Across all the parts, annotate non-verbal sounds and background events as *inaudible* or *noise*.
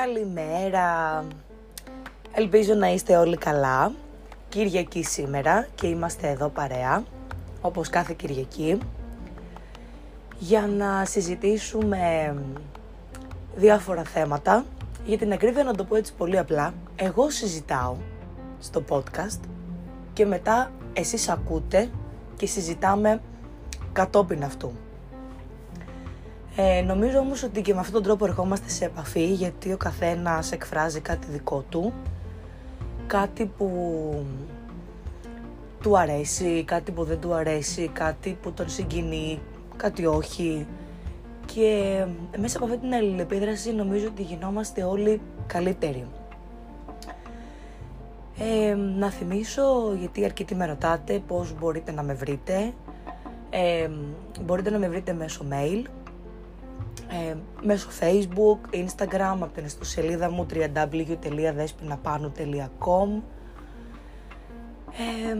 Καλημέρα. Ελπίζω να είστε όλοι καλά. Κυριακή σήμερα και είμαστε εδώ παρέα, όπως κάθε Κυριακή, για να συζητήσουμε διάφορα θέματα. Για την ακρίβεια να το πω έτσι πολύ απλά, εγώ συζητάω στο podcast και μετά εσείς ακούτε και συζητάμε κατόπιν αυτού. Ε, νομίζω όμως ότι και με αυτόν τον τρόπο ερχόμαστε σε επαφή γιατί ο καθένας εκφράζει κάτι δικό του κάτι που του αρέσει, κάτι που δεν του αρέσει, κάτι που τον συγκινεί, κάτι όχι και μέσα από αυτή την αλληλεπίδραση νομίζω ότι γινόμαστε όλοι καλύτεροι. Ε, να θυμίσω, γιατί αρκετοί με ρωτάτε πώς μπορείτε να με βρείτε. Ε, μπορείτε να με βρείτε μέσω mail ε, μέσω facebook, instagram, από την ιστοσελίδα μου www.despinapanu.com ε,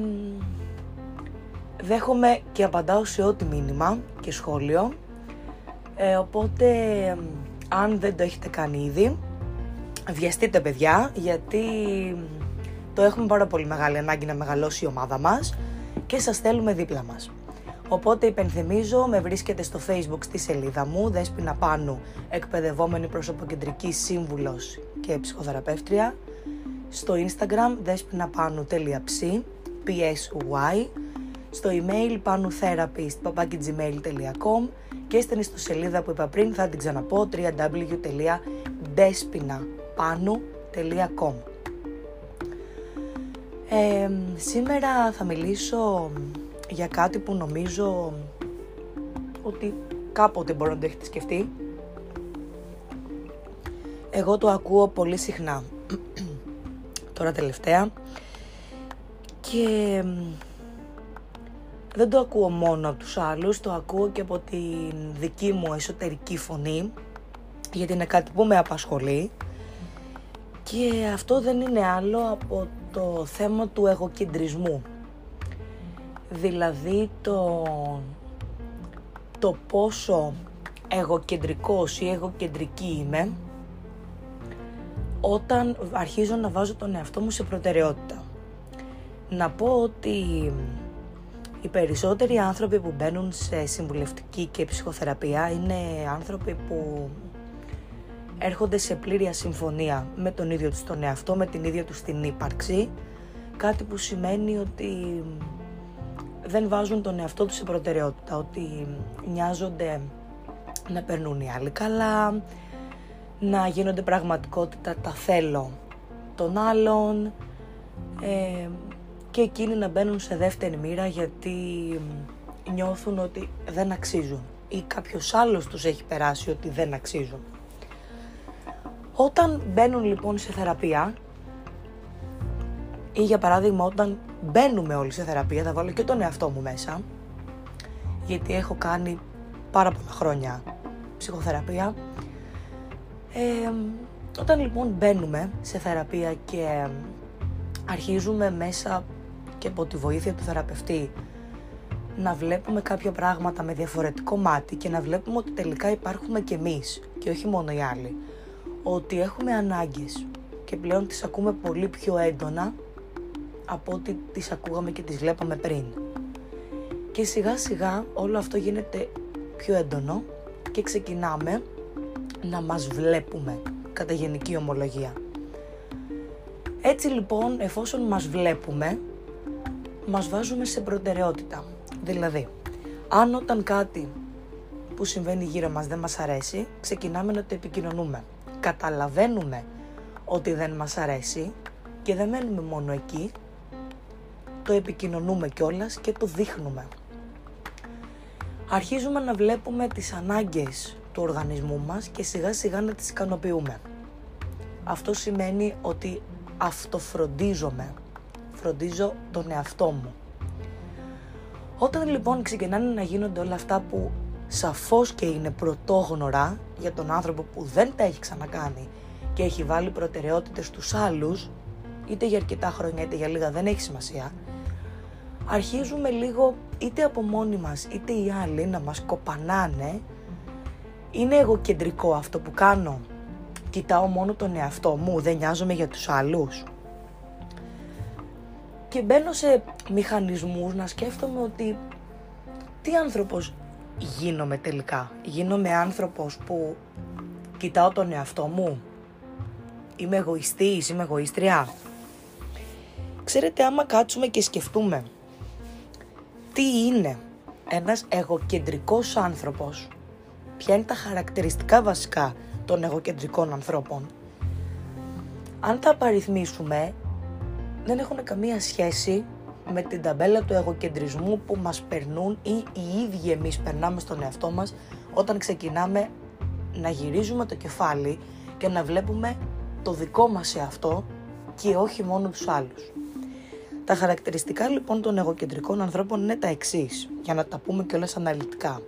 Δέχομαι και απαντάω σε ό,τι μήνυμα και σχόλιο ε, οπότε αν δεν το έχετε κάνει ήδη βιαστείτε παιδιά γιατί το έχουμε πάρα πολύ μεγάλη ανάγκη να μεγαλώσει η ομάδα μας και σας θέλουμε δίπλα μας. Οπότε υπενθυμίζω, με βρίσκεται στο facebook στη σελίδα μου, Δέσποινα Πάνου, εκπαιδευόμενη προσωποκεντρική σύμβουλος και ψυχοθεραπεύτρια, στο instagram δέσποιναπάνου.psy, psy, στο email panutherapist.gmail.com και στην ιστοσελίδα που είπα πριν θα την ξαναπώ www.despinapanu.com ε, Σήμερα θα μιλήσω για κάτι που νομίζω ότι κάποτε μπορεί να το έχετε σκεφτεί. Εγώ το ακούω πολύ συχνά, *clears throat* τώρα τελευταία, και δεν το ακούω μόνο από τους άλλους, το ακούω και από την δική μου εσωτερική φωνή, γιατί είναι κάτι που με απασχολεί. Και αυτό δεν είναι άλλο από το θέμα του εγωκεντρισμού δηλαδή το, το πόσο εγωκεντρικός ή εγωκεντρική είμαι όταν αρχίζω να βάζω τον εαυτό μου σε προτεραιότητα. Να πω ότι οι περισσότεροι άνθρωποι που μπαίνουν σε συμβουλευτική και ψυχοθεραπεία είναι άνθρωποι που έρχονται σε πλήρια συμφωνία με τον ίδιο τους τον εαυτό, με την ίδια τους την ύπαρξη, κάτι που σημαίνει ότι δεν βάζουν τον εαυτό τους σε προτεραιότητα, ότι νοιάζονται να περνούν οι άλλοι καλά, να γίνονται πραγματικότητα τα θέλω των άλλων ε, και εκείνοι να μπαίνουν σε δεύτερη μοίρα γιατί νιώθουν ότι δεν αξίζουν ή κάποιος άλλος τους έχει περάσει ότι δεν αξίζουν. Όταν μπαίνουν λοιπόν σε θεραπεία ή για παράδειγμα όταν μπαίνουμε όλοι σε θεραπεία, θα βάλω και τον εαυτό μου μέσα, γιατί έχω κάνει πάρα πολλά χρόνια ψυχοθεραπεία. Ε, όταν λοιπόν μπαίνουμε σε θεραπεία και αρχίζουμε μέσα και από τη βοήθεια του θεραπευτή να βλέπουμε κάποια πράγματα με διαφορετικό μάτι και να βλέπουμε ότι τελικά υπάρχουμε και εμείς και όχι μόνο οι άλλοι. Ότι έχουμε ανάγκες και πλέον τις ακούμε πολύ πιο έντονα από ό,τι τις ακούγαμε και τις βλέπαμε πριν. Και σιγά σιγά όλο αυτό γίνεται πιο έντονο και ξεκινάμε να μας βλέπουμε κατά γενική ομολογία. Έτσι λοιπόν εφόσον μας βλέπουμε μας βάζουμε σε προτεραιότητα. Δηλαδή, αν όταν κάτι που συμβαίνει γύρω μας δεν μας αρέσει, ξεκινάμε να το επικοινωνούμε. Καταλαβαίνουμε ότι δεν μας αρέσει και δεν μένουμε μόνο εκεί, το επικοινωνούμε κιόλας και το δείχνουμε. Αρχίζουμε να βλέπουμε τις ανάγκες του οργανισμού μας και σιγά σιγά να τις ικανοποιούμε. Αυτό σημαίνει ότι αυτοφροντίζομαι. Φροντίζω τον εαυτό μου. Όταν λοιπόν ξεκινάνε να γίνονται όλα αυτά που σαφώς και είναι πρωτόγνωρα για τον άνθρωπο που δεν τα έχει ξανακάνει και έχει βάλει προτεραιότητες στους άλλους, είτε για αρκετά χρόνια είτε για λίγα δεν έχει σημασία, αρχίζουμε λίγο είτε από μόνοι μας είτε οι άλλοι να μας κοπανάνε είναι εγωκεντρικό αυτό που κάνω κοιτάω μόνο τον εαυτό μου, δεν νοιάζομαι για τους άλλους. Και μπαίνω σε μηχανισμούς να σκέφτομαι ότι τι άνθρωπος γίνομαι τελικά. Γίνομαι άνθρωπος που κοιτάω τον εαυτό μου. Είμαι εγωιστής, είμαι εγωίστρια. Ξέρετε, άμα κάτσουμε και σκεφτούμε τι είναι ένας εγωκεντρικός άνθρωπος, ποια είναι τα χαρακτηριστικά βασικά των εγωκεντρικών ανθρώπων, αν τα απαριθμίσουμε, δεν έχουν καμία σχέση με την ταμπέλα του εγωκεντρισμού που μας περνούν ή οι ίδιοι εμείς περνάμε στον εαυτό μας όταν ξεκινάμε να γυρίζουμε το κεφάλι και να βλέπουμε το δικό μας εαυτό και όχι μόνο τους άλλους. Τα χαρακτηριστικά λοιπόν των εγωκεντρικών ανθρώπων είναι τα εξής, για να τα πούμε κιόλας αναλυτικά.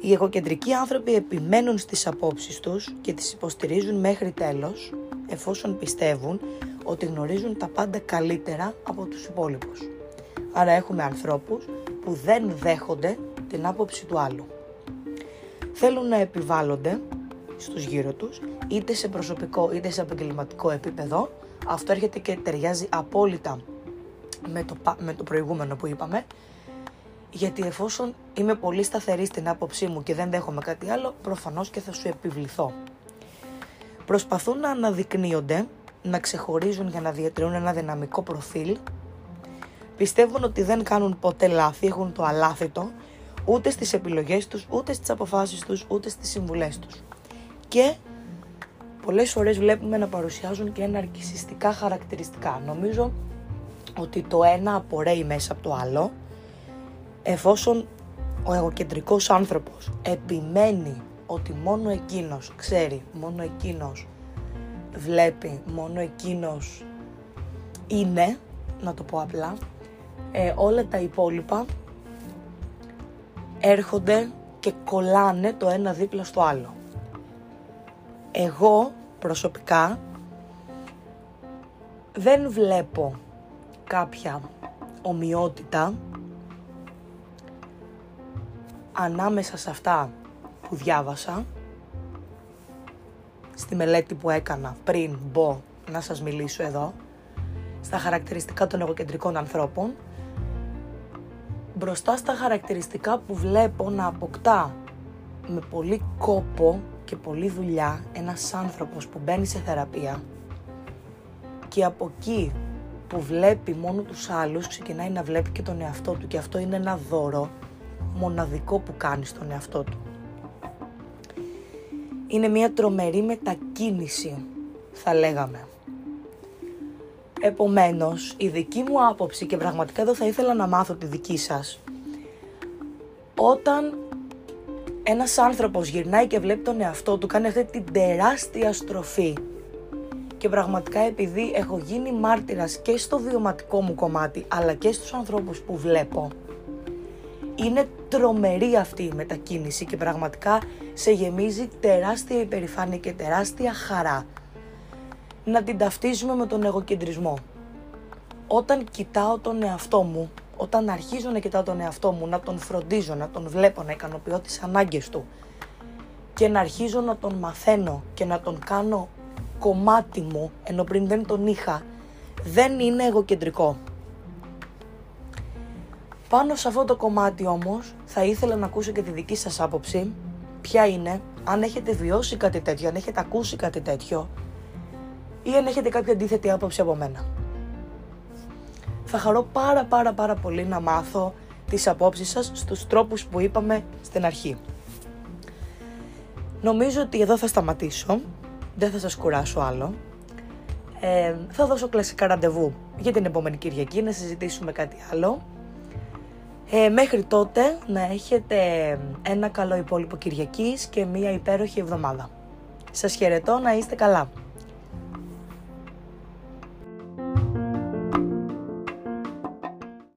Οι εγωκεντρικοί άνθρωποι επιμένουν στις απόψεις τους και τις υποστηρίζουν μέχρι τέλος, εφόσον πιστεύουν ότι γνωρίζουν τα πάντα καλύτερα από τους υπόλοιπους. Άρα έχουμε ανθρώπους που δεν δέχονται την άποψη του άλλου. Θέλουν να επιβάλλονται στους γύρω τους, είτε σε προσωπικό είτε σε επαγγελματικό επίπεδο. Αυτό έρχεται και ταιριάζει απόλυτα με το, με το προηγούμενο που είπαμε. Γιατί εφόσον είμαι πολύ σταθερή στην άποψή μου και δεν δέχομαι κάτι άλλο, προφανώς και θα σου επιβληθώ. Προσπαθούν να αναδεικνύονται να ξεχωρίζουν για να διατηρούν ένα δυναμικό προφίλ. Πιστεύουν ότι δεν κάνουν ποτέ λάθη, έχουν το αλάθητο, ούτε στις επιλογές τους, ούτε στις αποφάσεις τους, ούτε στις συμβουλές τους. Και πολλές φορές βλέπουμε να παρουσιάζουν και εναρκησιστικά χαρακτηριστικά. Νομίζω ότι το ένα απορρέει μέσα από το άλλο, εφόσον ο εγωκεντρικός άνθρωπος επιμένει ότι μόνο εκείνος ξέρει, μόνο εκείνος βλέπει, μόνο εκείνος είναι, να το πω απλά, ε, όλα τα υπόλοιπα έρχονται και κολλάνε το ένα δίπλα στο άλλο. Εγώ προσωπικά δεν βλέπω κάποια ομοιότητα ανάμεσα σε αυτά που διάβασα στη μελέτη που έκανα πριν μπω να σας μιλήσω εδώ, στα χαρακτηριστικά των εγωκεντρικών ανθρώπων, μπροστά στα χαρακτηριστικά που βλέπω να αποκτά με πολύ κόπο και πολύ δουλειά ένας άνθρωπος που μπαίνει σε θεραπεία και από εκεί που βλέπει μόνο τους άλλους ξεκινάει να βλέπει και τον εαυτό του και αυτό είναι ένα δώρο μοναδικό που κάνει στον εαυτό του είναι μια τρομερή μετακίνηση, θα λέγαμε. Επομένως, η δική μου άποψη και πραγματικά εδώ θα ήθελα να μάθω τη δική σας. Όταν ένας άνθρωπος γυρνάει και βλέπει τον εαυτό του, κάνει αυτή την τεράστια στροφή και πραγματικά επειδή έχω γίνει μάρτυρας και στο βιωματικό μου κομμάτι αλλά και στους ανθρώπους που βλέπω είναι τρομερή αυτή η μετακίνηση και πραγματικά σε γεμίζει τεράστια υπερηφάνεια και τεράστια χαρά να την ταυτίζουμε με τον εγωκεντρισμό. Όταν κοιτάω τον εαυτό μου, όταν αρχίζω να κοιτάω τον εαυτό μου, να τον φροντίζω, να τον βλέπω, να ικανοποιώ τις ανάγκες του και να αρχίζω να τον μαθαίνω και να τον κάνω κομμάτι μου, ενώ πριν δεν τον είχα, δεν είναι εγωκεντρικό. Πάνω σε αυτό το κομμάτι όμως θα ήθελα να ακούσω και τη δική σας άποψη. Ποια είναι, αν έχετε βιώσει κάτι τέτοιο, αν έχετε ακούσει κάτι τέτοιο ή αν έχετε κάποια αντίθετη άποψη από μένα. Θα χαρώ πάρα πάρα πάρα πολύ να μάθω τις απόψεις σας στους τρόπους που είπαμε στην αρχή. Νομίζω ότι εδώ θα σταματήσω, δεν θα σας κουράσω άλλο. Ε, θα δώσω κλασικά ραντεβού για την επόμενη Κυριακή να συζητήσουμε κάτι άλλο. Ε, μέχρι τότε να έχετε ένα καλό υπόλοιπο Κυριακής και μία υπέροχη εβδομάδα. Σας χαιρετώ να είστε καλά.